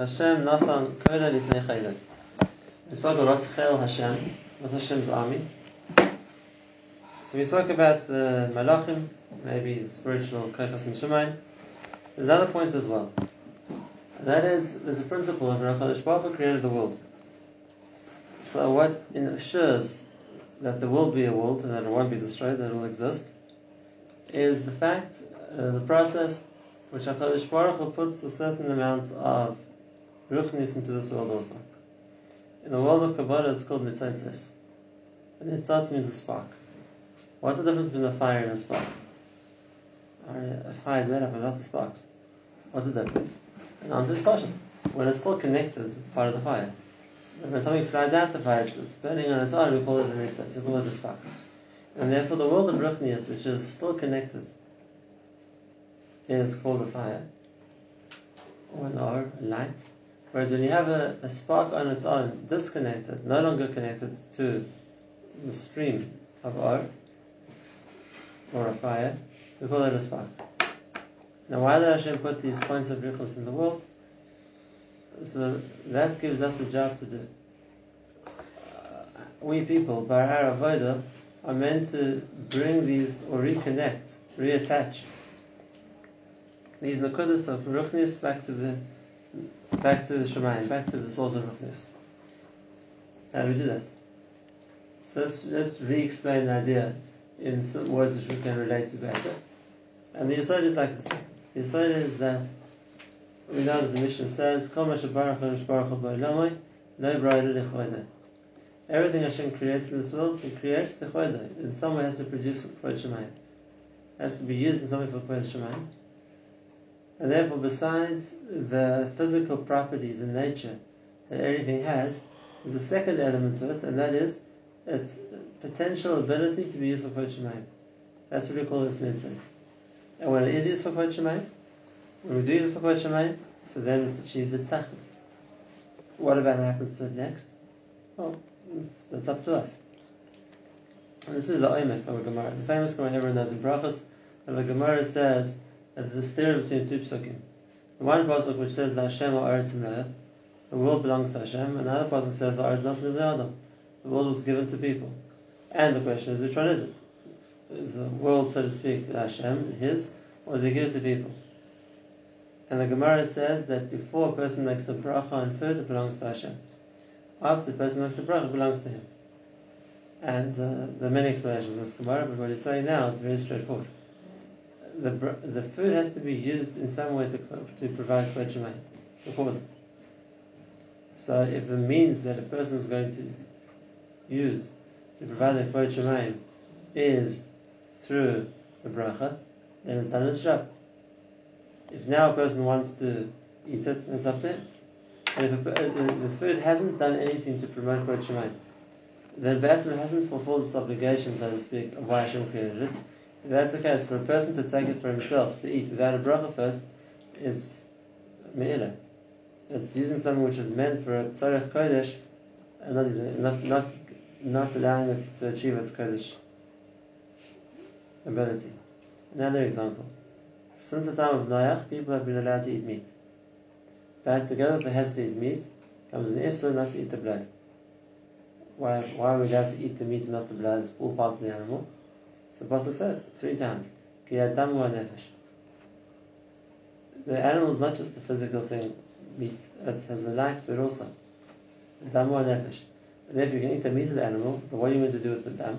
Hashem Nasan Koda Lifnei Chayda. We spoke about Ratzchel Hashem, what's Hashem's army. So we spoke about the Malachim, maybe the spiritual Kochas and Shemaim. There's another point as well. That is, there's a principle of HaKadosh Baruch Hu created the world. So what ensures that there will be a world and that it won't be destroyed, that it will exist, is the fact, uh, the process, which HaKadosh Baruch Hu puts a certain amount of ruchnis into this world also. In the world of Kabbalah, it's called mitzotzes. And means a spark. What's the difference between a fire and a spark? A fire is made up of lots of sparks. What's the difference? An answer is partial. When it's still connected, it's part of the fire. When something flies out the fire, it's burning on its own, we call it a mitzvah, we call it a spark. And therefore the world of Ruchnias, which is still connected, is called a fire, or an or, a light. Whereas when you have a, a spark on its own, disconnected, no longer connected to the stream of or, or a fire, we call it a spark. Now, why did Hashem put these points of Ruchos in the world? So that gives us a job to do. Uh, we people, by our avodah, are meant to bring these or reconnect, reattach these nakudas of ruchnis back to the back to the Shemayim, back to the source of ruchnis. How do we do that? So let's, let's re-explain the idea in some words which we can relate to better. And the aside is like this. The aside is that we know that the mission says, Everything Hashem creates in this world, He creates the chodah. In some way, has to produce Kvod Shemayim. Has to be used in some way for Kvod Shemayim. And therefore, besides the physical properties and nature that everything has, there's a second element to it, and that is its potential ability to be used for Kvod Shemayim. That's what we call its nitzot. And when it is used for Kvod Shemayim, when we do use it for Kvod so then it's achieved its tachlis. What about what happens to it next? Well, that's up to us. And this is the Oimek of a Gemara. The famous Gemara everyone knows in Brachas, and the Gemara says that there's a stirah between two psukim. The one pasuk which says that Hashem or Eretz the world belongs to Hashem, and the other pasuk says that Eretz Nasan Adam, the world was given to people. And the question is, which one is it? Is the world, so to speak, Hashem, His, or did He give it to people? And the Gemara says that before a person makes a bracha on food, it belongs to Hashem. After a person makes a bracha, it belongs to him. And uh, there are many explanations in this Gemara, but what he's saying now is very straightforward. The, the food has to be used in some way to, to provide kvod to support it. So if the means that a person is going to use to provide the kvod shemayim is through the bracha, then it's done its job. If now a person wants to eat it, it's up him. And if, a, if uh, the food hasn't done anything to promote Kvod Shemayim, then Be'etzim hasn't fulfilled its obligation, so to speak, of why Hashem created it. That's okay. case, for a person to take it for himself, to eat without a bracha first, is me'ila. It's using something which is meant for a tzarech kodesh, and not, using it, not, not, not allowing it to achieve its kodesh ability. Another example. Since the time of Noach, people have been allowed to eat meat. But together with the has to eat meat, comes an issue not to eat the blood. Why, why are we allowed to eat the meat and not the blood? It's all parts of the animal. So the Pasuk says three times, Ki nefesh. The animal is not just a physical thing, meat. It has a life to it also. Damu nefesh. And if you can eat the meat of the animal, but what are you meant to do with the dam?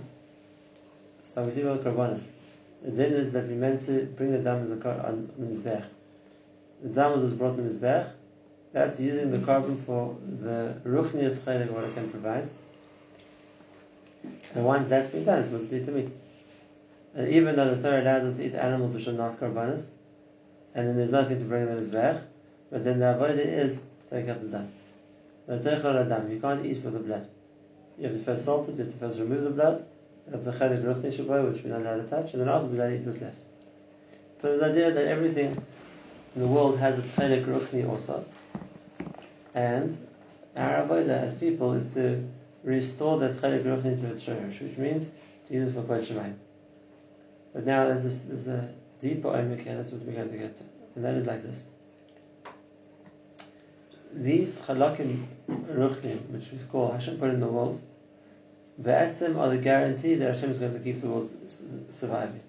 So we see about karbonis. The din is that we meant to bring the dam as a car on the mizbech. The dam was brought to the mizbech. That's using the carbon for the ruchnius chaylik what it can provide. And once that's been done, it's meant to eat the meat. And even though the Torah allows us to eat animals which are not karbanis, and then there's nothing to bring them as mizbech, but then the avodah is take out the dam. The teichel dam. You can't eat with the blood. You have to first salt it. You have to first remove the blood that's the chelik ruchni shaboy, which we're not allowed to touch, and then we're allowed eat what's left. So the idea that everything in the world has its chelik ruchni also, and our avodah as people is to restore that chelik ruchni to its shorish, which means to use it for kvod shemayim. But now there's, this, there's a deeper oimik here, that's what we're going to get to, and that is like this. these chalakim ruchnim, which we call Hashem put in the world, Be'etzim are the guarantee that Hashem is going to keep the world surviving.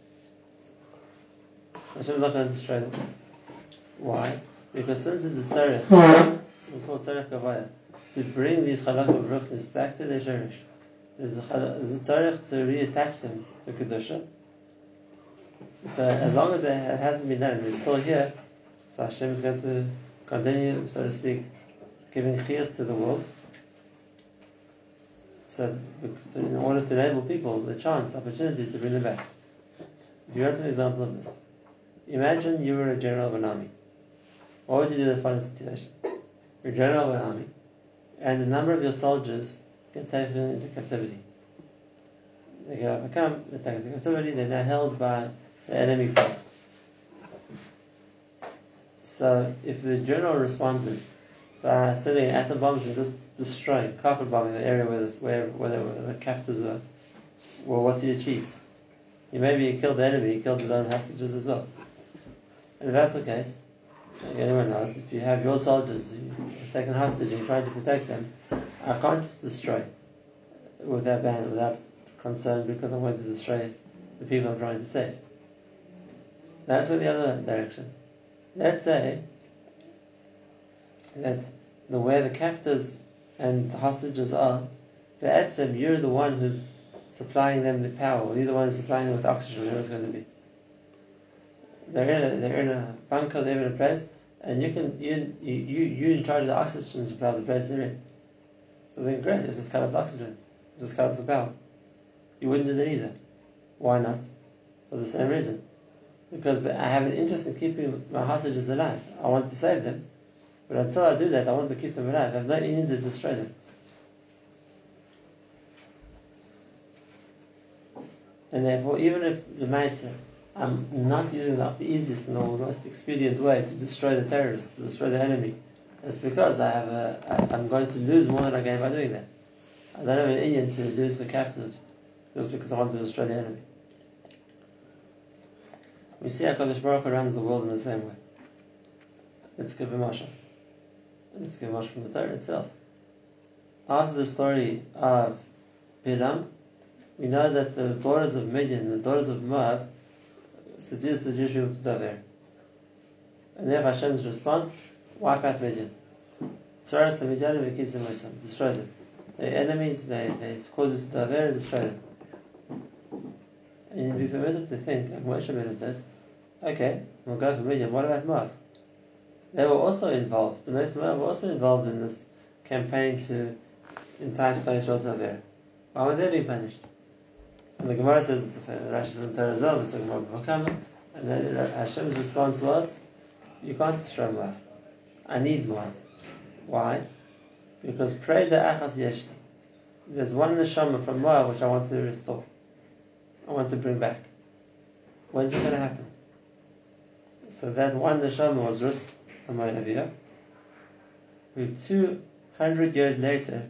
Hashem is not going to destroy the world. Why? Because since it's a tzarech, we call tzarech gavaya, to bring these chalakim ruchnis back to their sherish, there's a, there's a tzarech to reattach them to kedusha. So as long as it hasn't been done, it's still here. So Hashem is going to continue, so to speak, giving chiyas to the world. So, so, in order to enable people the chance, the opportunity to bring them back. If you want an example of this, imagine you were a general of an army. What would you do in the following situation? You're a general of an army, and a number of your soldiers get taken into captivity. They get overcome, they're taken into captivity, they're now held by the enemy force. So if the general responded by sending atom bombs and just destroying, carpet bombing the area where the, where, where, the, where the captors were, well, what's he achieved? He maybe he killed the enemy, he killed his own hostages as well. And if that's the case, like anyone knows, if you have your soldiers taken hostage and trying to protect them, I can't just destroy without ban, without concern, because I'm going to destroy the people I'm trying to save. That's with the other direction. Let's say that the way the captors and the hostages are, Be'etzem, you're the one who's supplying them the power, you're the one who's supplying them with oxygen, whatever it's going to be. They're in a, they're in a bunker, they're in a place, and you can you you you in charge of the oxygen supply of the place they're in. So then great, let's just cut off the oxygen. Let's just cut off the power. You wouldn't do that either. Why not? For the same reason because I have an interest in keeping my hostages alive. I want to save them, but until I do that, I want to keep them alive. I have no need to destroy them. And therefore, even if the Maisa, I'm not using the easiest and the most expedient way to destroy the terrorists, to destroy the enemy, it's because I have a, I'm going to lose more than I gain by doing that. I don't have an Indian to lose the captive just because I want to destroy the enemy. We see HaKadosh Baruch Hu runs the world in the same way. Let's give a mashal. Let's give a mashal from the Torah itself. After the story of Bilam, we know that the daughters of Midian, the daughters of Moab, seduced the Jewish people to Daver. And therefore Hashem's response, wipe out Midian. Destroy them. Their enemies, they, they cause us to Daver and destroy them. And you'd be permitted to think, like Moshe did, Okay, we'll go for Midian. What about Moab? They were also involved. The most Moab were also involved in this campaign to entice Israel to Avera. Why were they being punished? And the Gemara says it's the Rashi says in Torah as well. It's a Gemara Bava Kamma. And then Hashem's response was, "You can't destroy Moab. I need Moab. Why? Because pray the achas yeshli. There's one neshama from Moab which I want to restore. I want to bring back. When's it going to happen? So that one neshama was Rus Amayaviyah, who 200 years later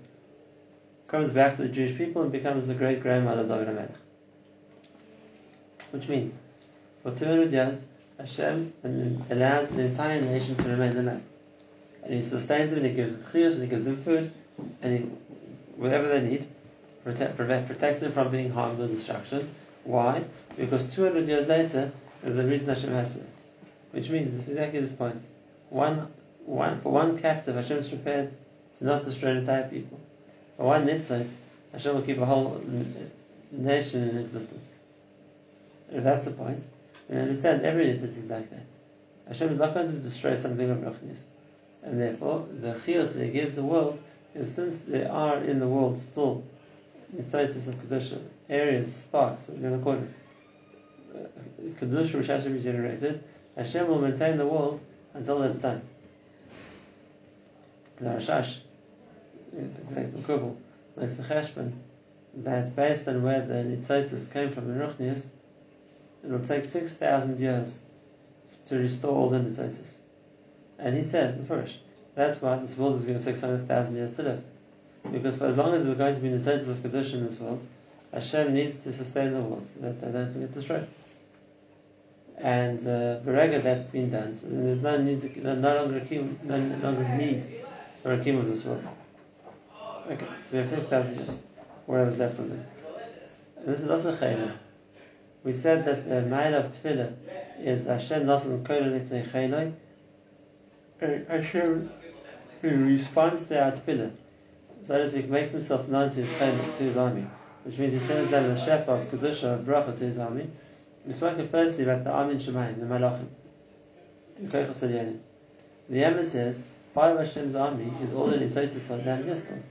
comes back to the Jewish people and becomes the great grandmother of David HaMelech. Which means, for 200 years, Hashem allows the entire nation to remain alive. And He sustains them, and He gives them chiyush, and He gives them food, and He, whatever they need, protect, protects them from being harmed or destruction. Why? Because 200 years later, there's a reason Hashem has it. Which means, this is exactly this point. One, one, for one captive, Hashem is prepared to not destroy an entire people. For one nitzitz, Hashem will keep a whole nation in existence. If that's the point, then understand every nitzitz is like that. Hashem is not going to destroy something of Ruchnis. And therefore, the chiyos that He gives the world is since there are in the world still nitzitzis of Kedusha, areas, sparks, we're going to call it, uh, Kedusha which has to be generated, Hashem will maintain the world until that's done. The Rashash, the great Mekubal, makes the cheshbon that based on where the Nitzitzis came from in Ruchnius, it will take 6,000 years to restore all the Nitzitzis. And he says, first, that's why this world is given 600,000 years to live. Because for as long as there's going to be Nitzitzis of Kedusha in this world, Hashem needs to sustain the world so that they don't get destroyed and uh, that's been done. So there's no need, to, no, longer no longer need the Rakim of this world. Okay, so we have 6,000 years, whatever's left of them. And this is also Chayla. We said that the Mail of Tefillah is Hashem Nasan Kola Lifnei Chayloi. Hashem responds to our Tefillah. So speak, makes himself known to his to his army. Which means he sends down the Shefa of Kedusha, of Bracha to his army. We spoke firstly about the Armin Shemayim, the Malachim. The Yama says, part of Hashem's army is all in Yitzhak down Yisrael.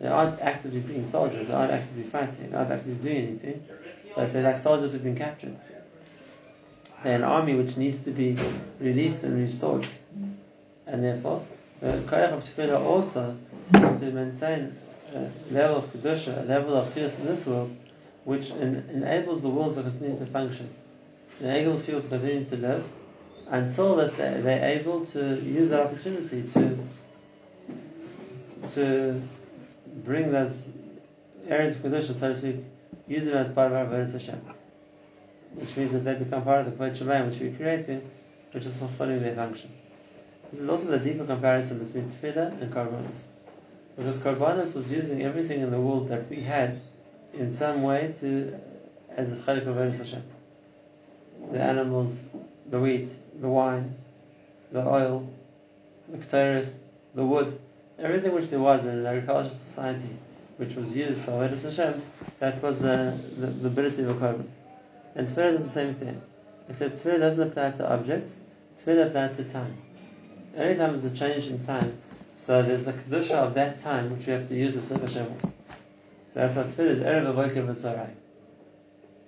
They aren't actively being soldiers, they aren't actively fighting, they aren't actively doing anything, but they're like soldiers who've been captured. They're an army which needs to be released and restored. And therefore, the Koyach of Tefillah also is to maintain a level of Kedusha, a level of Chiyas in this world, which en- enables the world to continue to function, enables people to continue to live, until that they, they're able to use that opportunity to to bring those areas of Kedusha, so to speak, use them as part of our Hashem. Which means that they become part of the Kvod which we're creating, which is fulfilling their function. This is also the deeper comparison between Tefillah and Karbonis. Because Karbonis was using everything in the world that we had in some way to as a Chalik of Avodah Hashem. The animals, the wheat, the wine, the oil, the ketores, the wood, everything which there was in an agricultural society which was used for Avodah Hashem, that was uh, the, the ability of a carbon. And Tefillah does the same thing. Except Tefillah doesn't apply to objects, Tefillah applies to time. Every time there's a change in time, so there's the Kedusha of that time which we have to use to serve Hashem with. So that's what Tefillah is Erev V'Tzarai.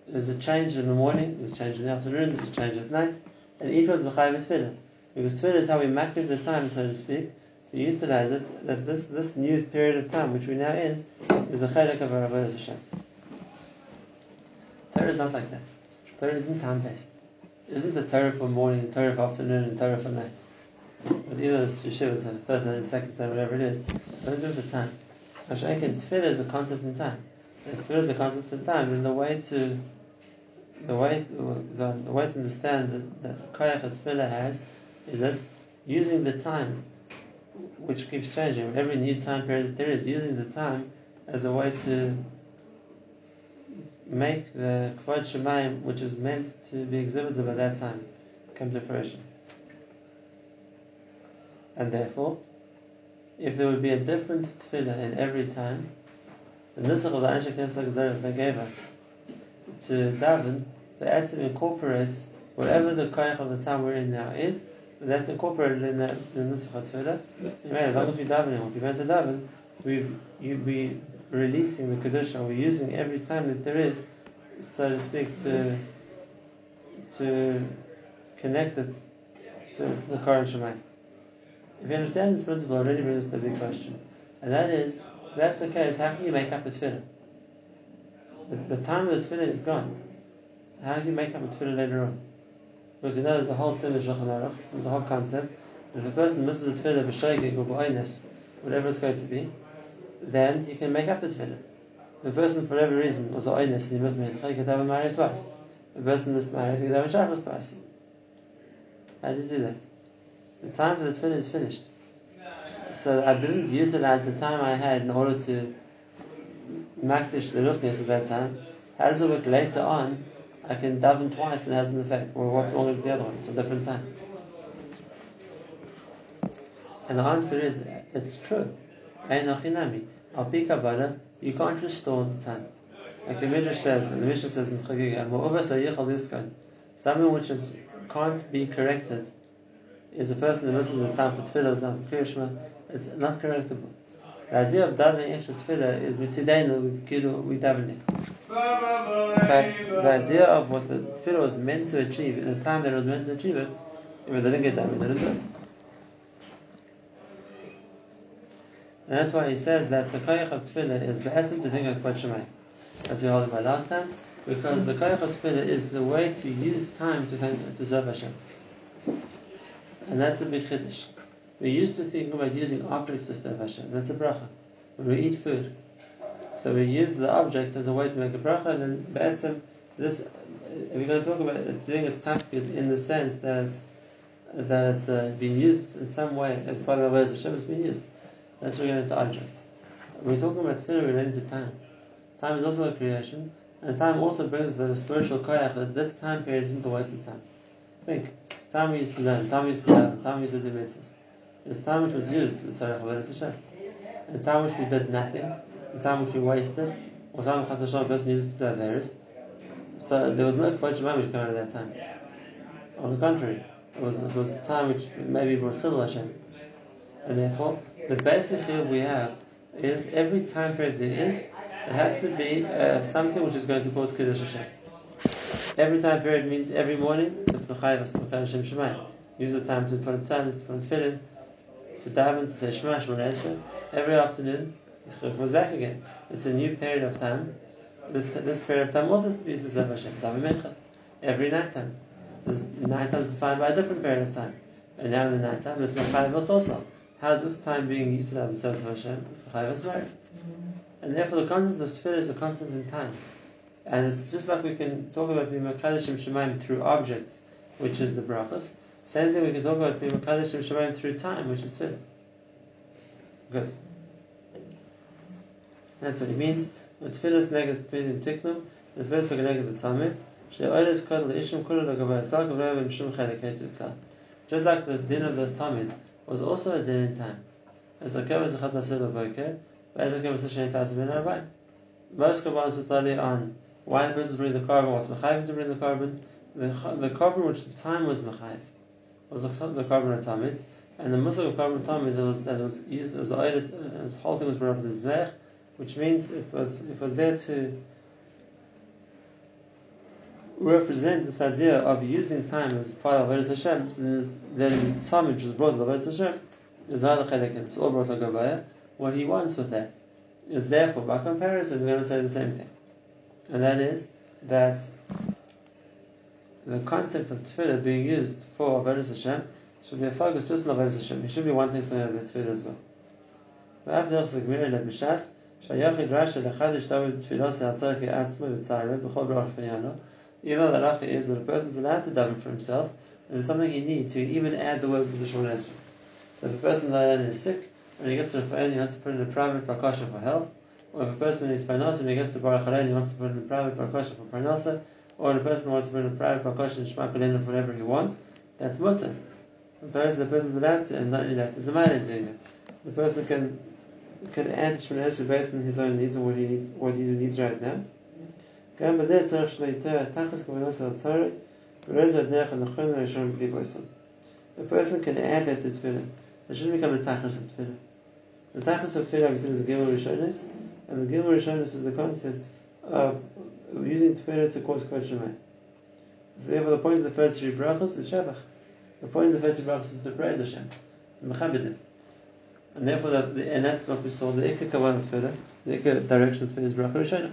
There's a change in the morning, there's a change in the afternoon, there's a change at night, and each one's B'chai Tefillah. Because Tefillah is how we makriv the time, so to speak, to utilize it, that this, this new period of time which we're now in is a chaylik of our Avodah Hashem. Torah is not like that. Torah isn't time based. It isn't the Torah for morning, and Torah for afternoon, and Torah for night. But even the yeshivas have first and second time, whatever it is, those are the time. Hashem Tefillah is a concept in time. If Tefillah is a concept in time, then the way to the way the, the way to understand that, koyach that Tefillah has is that using the time which keeps changing. Every new time period that there is, using the time as a way to make the Kvod Shemayim, which is meant to be exhibited by that time, come to fruition. And therefore, if there would be a different tefillah in every time, the nusach of the Anshe Knesset they gave us to daven, the Etzim incorporates whatever the koyach of the time we're in now is, that's incorporated in the, the Nusach HaTfilah. As long as we daven, if we going to daven, we be releasing the Kedusha, we're using every time that there is, so to speak, to to connect it to, the current Shemai. If you understand this principle, it already brings us to a big question. And that is, if that's the case, how can you make up a tefillah? The, the time of the tefillah is gone. How do you make up a tefillah later on? Because you know there's a whole sin of Shulchan Aruch, there's a whole concept. If a person misses the tefillah b'shoigig or b'oines, whatever it's going to be, then you can make up the tefillah. A person, for whatever reason, was a oines and he missed mincha, you could have a maariv twice. A person missed maariv, you could have a shabbos twice. How do you do that? The time for the tefillah is finished. So I didn't use it utilize the time I had in order to makdish the ruchnis at that time. How does it work later on? I can daven twice and it has an effect. Or what's wrong with the other one? It's a different time. And the answer is, it's true. You can't restore the time. Like the Midrash says, the Mishnah says in Chagiga, something which is, can't be corrected is a person who misses the time for tefillah, time for kriyashma, it's not correctable. The idea of davening extra tefillah is mitzidenu, we we davening. But the idea of what the tefillah was meant to achieve in the time that it was meant to achieve it, if they didn't get davening, they didn't do it. And that's why he says that the koyach of tefillah is be'esim to think of Kvod. As we heard by last time, because the koyach of tefillah is the way to use time to thank, to serve Hashem. And that's the big chiddush. We used to think about using objects to serve Hashem. That's a bracha. When we eat food. So we use the object as a way to make a bracha, and then be'etzim, this, we're going to talk about doing it tafkid in the sense that that it's uh, been used in some way as part of Avodah Hashem, it's been used. That's related to objects. We're talking about tefillah relating to time. Time is also a creation, and time also brings the spiritual koyach that this time period isn't a waste of time. Think. Time we used to learn, time we used to learn, time used to do mitzvahs. It's time which was used to tzarech avodas Hashem. And time which we did nothing, the time which we wasted, or time which Hashem a person used to do others. So there was no kvod shemaim which came out of that time. On the contrary, it was it was a time which maybe brought chilul Hashem. And therefore, the basic chiyuv we have is every time period there is, it has to be uh, something which is going to cause kiddush Hashem. Every time period means every morning, Use the time to put on tzamis, to put on tefillin, to daven, to say Shema, Shema Every afternoon, it comes back again. It's a new period of time. This, this period of time also be used to serve Hashem. Every night time. This night time is defined by a different period of time. And now in the night time, it's Mechayiv also. How is this time being utilized in service of Hashem? It's Mechayiv mm-hmm. And therefore the concept of tefillah is a concept in time. And it's just like we can talk about being Makadashim Shemaim through objects, which is the brachas. Same thing we can talk about being Makadashim Shemaim through time, which is tefillah. Good. That's what it means. The negative in tiknum, the tefillah is negative tamid. Just like the din of the tamid was also a din in time. As a kavaz a chatasir levoker, as a kavaz a shein tazim in Most kabbalas are on why the person is bringing the carbon, what's Mechayiv to bring the carbon. The, the korban which the time was Mechayiv was the, the korban of Tamid, and the Muslim of korban Tamid that was, that was used as oilet, uh, the whole thing was brought up in the Zmech, which means it was, it was there to represent this idea of using time as part of Avodah Hashem, so then time which was brought to Avodah Hashem is not a chedek, it's all brought to Gabaya. What he wants with that is therefore, by comparison, we're going to say the same thing and that is that the concept of tefillah being used for Avodah Hashem should be a focus just on Avodah Hashem. It should be one thing something about tefillah as well. ואף the הגמירה לבש"ס, שהיחיד רש"י לחדש תמיד תפילה שעצר כעצמו וצערה בכל ברוך פניינו, even though the halacha is that a person is allowed to daven for himself, and it's something he needs to even add the words of the Shemona Esrei. So if a person is sick, when he gets to the he has to put in a private bakasha for health, or if a person needs parnasa and he gets to Baruch Halein, he wants to put in a private parkasha for parnasa, or if a person wants to put in a private parkasha and shmak for whatever he wants, that's mutter. Sometimes the person is allowed to, and not only that, there's a man in doing it. The person can can add Shemon based on his own needs and what he needs, what he needs right now. גם בזה צריך שליטה תחת כוונת הצורך ולאיזה הדרך הנכון הראשון בלי בויסון. A person can add that to tefillah. It shouldn't become the tachlis of tefillah. The tachlis of tefillah, we said, is a gimel rishonis, and the Gilmer Rishonis is the concept of using tefillah to cause kvod shemay. So therefore, the point of the first three brachos is shabach. The point of the first three brachos is to praise Hashem, mechabedim. And therefore, the, the, and that's what we saw. The ikka kavan of tefillah, the ikka direction of tefillah is bracha rishona.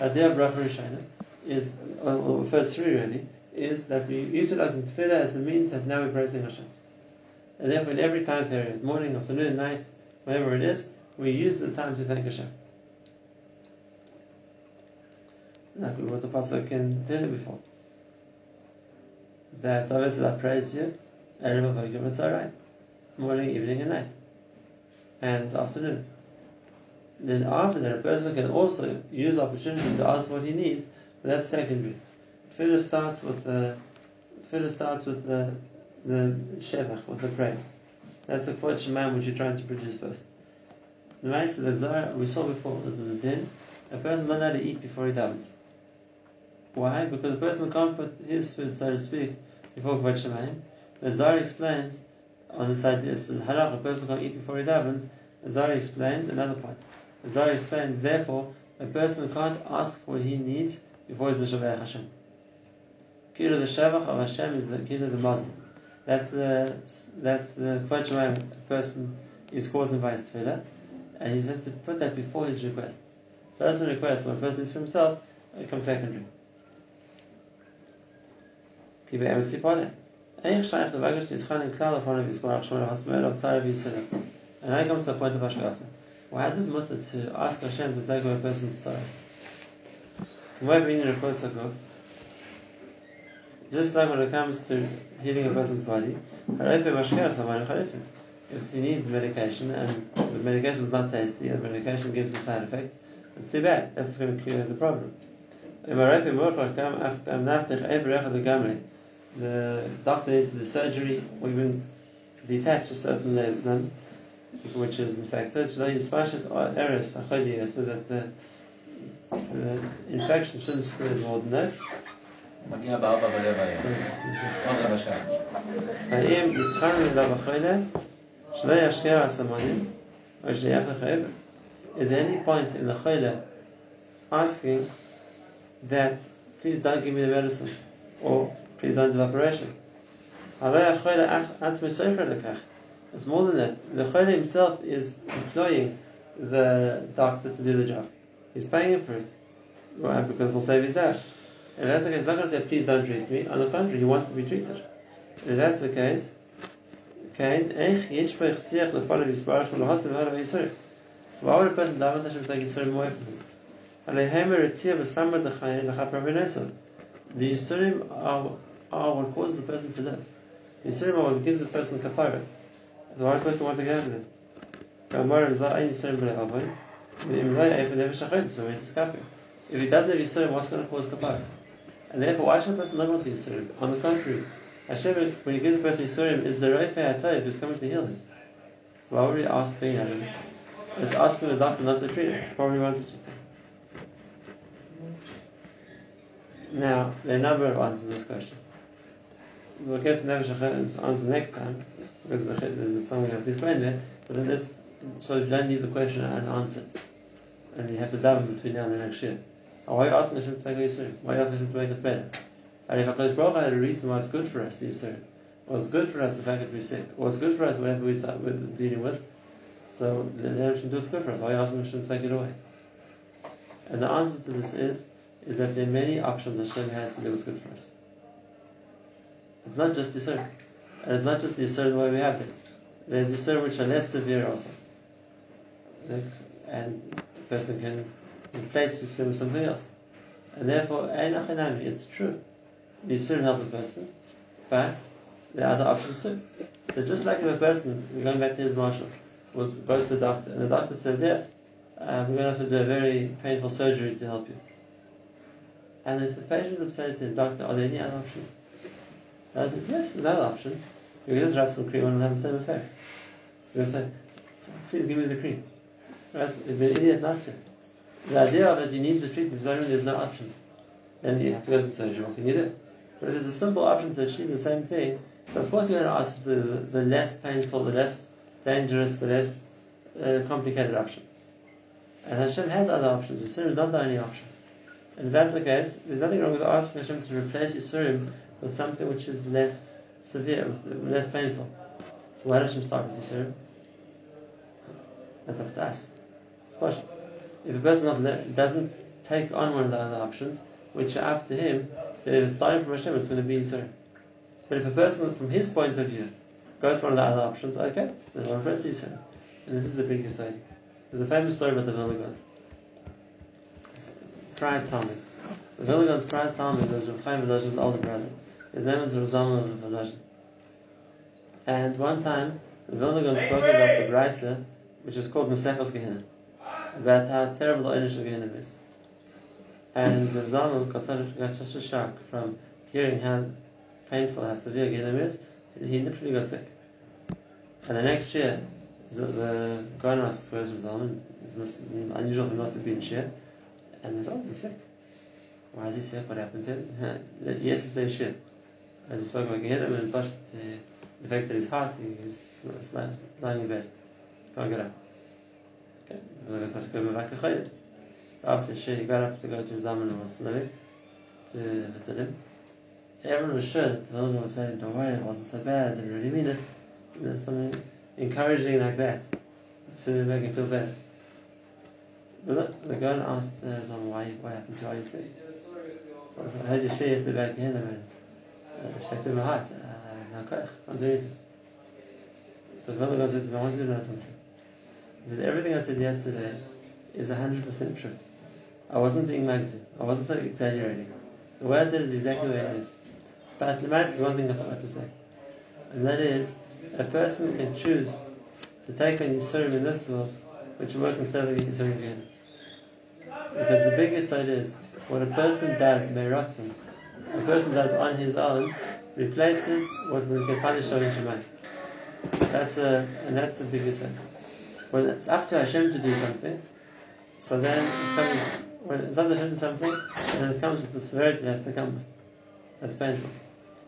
Idea of bracha is, uh, or the first three really, is that we utilizing tefillah as a means that now we're praising Hashem. And therefore, in every time period, morning, afternoon, night, whatever it is, we use the time to thank Hashem. We wrote the pasuk in Tehillim before. That obviously I praise you, Erev Avokim morning, evening, and night, and afternoon. Then after that, a person can also use the opportunity to ask what he needs, but that's secondary. Tefillah starts with the Tefillah starts with the the shevach, with the praise. That's the kvod shemaim which you're trying to produce first. The the Zohar we saw before there's a din. A person learn how to eat before he davens. Why? Because the person can't put his food, so to speak, before Kvod Shemayim. The Zohar explains on this idea, it's halach, a person can't eat before he davens. The Zohar explains another point. The Zohar explains, therefore, a person can't ask what he needs before he's Mishaveh Hashem. Kira the Shavach of Hashem is the Kira the Muslim. That's the that's the Kvod a person is causing by his tefillah, and he has to put that before his requests. Person requests, when a person is for himself, it comes secondary ki be emsi And I comes to the point of hashkafa. Why is it mutter to uh, ask Hashem to take away a person's tzars? In my in a course, ago. Just like when it comes to healing a person's body, if he needs medication and the medication is not tasty and the medication gives him side effects, it's too bad. That's going to cure the problem The doctor needs to do surgery or even detach a certain limb, which is infected, so that the, the infection shouldn't spread more than that. מגיע בארבע ורבע היום. עוד רבע שעה. האם יסחרנו אליו החולה, שלא ישקיע הסמנים, או שליח לחייב? Is there any point in the chayla asking that please don't give me the medicine or the operation? It's more than that. The chayla himself is employing the doctor to do the job. He's paying him for it. Why? Because we'll save his life. And that's the case, he's not going to say, please don't treat me. On the contrary, he wants to be treated. If that's the case, so why would a person daven Hashem take Yisurim away from him? The Yisurim are, Oh, are what causes the person to live. The Yisurim what gives the person kapara. So would a person want to get out of them? If he doesn't have Yisurim, what's going to cause kapara? And therefore, why should a person not want the Yisurim? On the contrary, Hashem, when he gives a person Yisurim, is the Reifei HaTayv who's coming to heal him. So why would we ask Ben Adam? It's asking the doctor not to treat us. Probably wants thing. Now, there are a number of answers to this question. We'll get to Nefesh HaChaim's answer next time, because there's something we have to explain there, but then this, so you don't leave the question unanswered. And you have to daven between now and the next year. Why are you asking Hashem to take away Yisurim? Why are you asking Hashem to make us better? And if HaKadosh Baruch had a reason why it's good for us, the Yisurim, what's good for us the fact that we're sick, what's good for us whatever we're dealing with, so then Hashem do us good for us. Why are you asking Hashem to take it away? And the answer to this is, is that there are many options Hashem has to do what's good for us. It's not just Yisurim. And it's not just the the way we have it. There's Yisurim which are less severe also. And the person can replace Yisurim with something else. And therefore, it's true. You Yisurim help a person, but there are other options too. So just like if a person, going back to his marshal, was goes to the doctor, and the doctor says, yes, uh, we're going to have to do a very painful surgery to help you. And if the patient would say to the doctor, are there any other options? He says, yes, there's another option. You can just wrap some cream and have the same effect. So they say, please give me the cream. Right? It'd be an idiot not to. The idea of that you need the treatment only there's no options. Then you have to go to surgery. What can you do? But there's a simple option to achieve the same thing, so of course you're going to ask for the, the less painful, the less dangerous, the less uh, complicated option. And Hashem has other options. Yisurim is not the only option. And if that's the case, there's nothing wrong with asking Hashem to replace Yisurim with something which is less severe, less painful. So why does Hashem start with Yisurim? That's up to us. It's question. If a person doesn't take on one of the other options, which are up to him, then if it's starting from Hashem, it's going to be Yisurim. But if a person, from his point of view, goes for one of the other options, okay, so then one first Yisrael. And this is a big Yisrael. There's a famous story about the Vilna Gaon. Prize Talmud. The Vilna Gaon's prize Talmud was Rav Chaim Volozhin's older brother. His name Rav Zalman of Volozhin. And one time, the Vilna Gaon spoke about the Brisa, which is called Mesechos Gehinnom, about how terrible the Einish of Gehinnom is. And Rav got such, such a shock from hearing how painful, how severe Gehinnom is, he literally got sick. And the next year, the, the Gaon asks questions Zalman. It's unusual for him not to be in Shir. And he's, oh, he's sick. Why is he sick? What happened to him? Yesterday, Shir. As he spoke about Gehinnom and uh, the fact that his heart, he's lying in bed. Can't get up. Okay, going to have to go back to. So after Shir, he got up to go to Zalman and was living to visit him everyone was sure that the Vilna was saying, don't worry, it wasn't so bad, I didn't really mean it. You know, something encouraging like that to make him feel better. But look, the Gaon asked uh, Zalman, why, what happened to you? So, so I heard you share yesterday back in and koch, can't. So the said to me, I want you to know something. Everything I said yesterday is 100% true. I wasn't being magazine. I wasn't exaggerating. The way I said it is exactly the way it is. But Lamaris is one thing I forgot to say. And that is, a person can choose to take on Yisurim in this world, which will work instead of Yisurim again. Because the biggest idea is, what a person does, Meiratzim, a person does on his own, replaces what will get punished on Shemai. That's a, and that's the biggest thing. When it's up to Hashem to do something, so then it comes, when it's up to Hashem to do something, then it comes with the severity it has to come with. That's painful.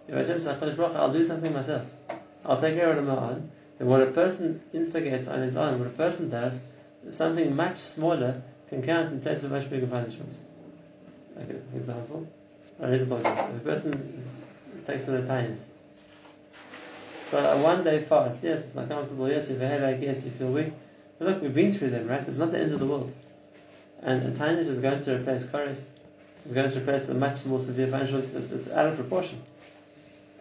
If Hashem says, I'll do something myself. I'll take care of it on my own. Then what a person instigates on his own, what a person does, something much smaller can count in place of much bigger punishment. Okay, example. A reasonable example. If a person takes on a tinus. So a one day fast, yes, it's not comfortable, yes, if you have a headache, yes, you feel weak. But look, we've been through them, right? It's not the end of the world. And a tinus is going to replace chorus. It's going to replace a much more severe punishment. It's, it's out of proportion.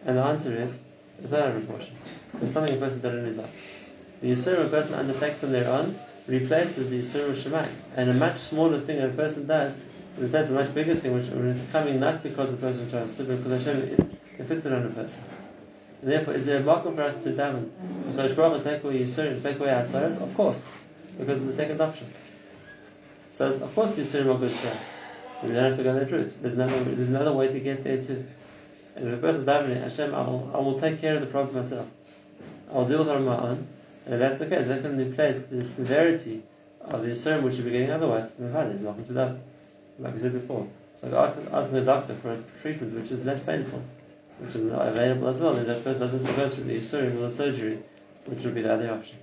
And the answer is, it's out of proportion. It's something a person his life. The Yisurim a person undertakes on their own replaces the Yisurim Shemai. And a much smaller thing a person does replaces a much bigger thing, which it's coming not because the person chose to, but because Hashem inflicted on a person. And therefore, is there a market for us to daven? Because Baruch take away Yisurim, take away our tzaras? Of course, because it's the second option. So of course the Yisurim are good for us. We don't have to go that route. There's another, there's another way to get there too. And if a person's davening, Hashem, I will, I will take care of the problem myself. I will deal with it on my own. And if that's the case, that can replace the severity of the Yisurim which you'll be getting otherwise. Then fine, it's welcome to daven. Like we said before. It's like asking the doctor for a treatment which is less painful, which is available as well. And that person doesn't go through the Yisurim or the surgery, which would be the other option.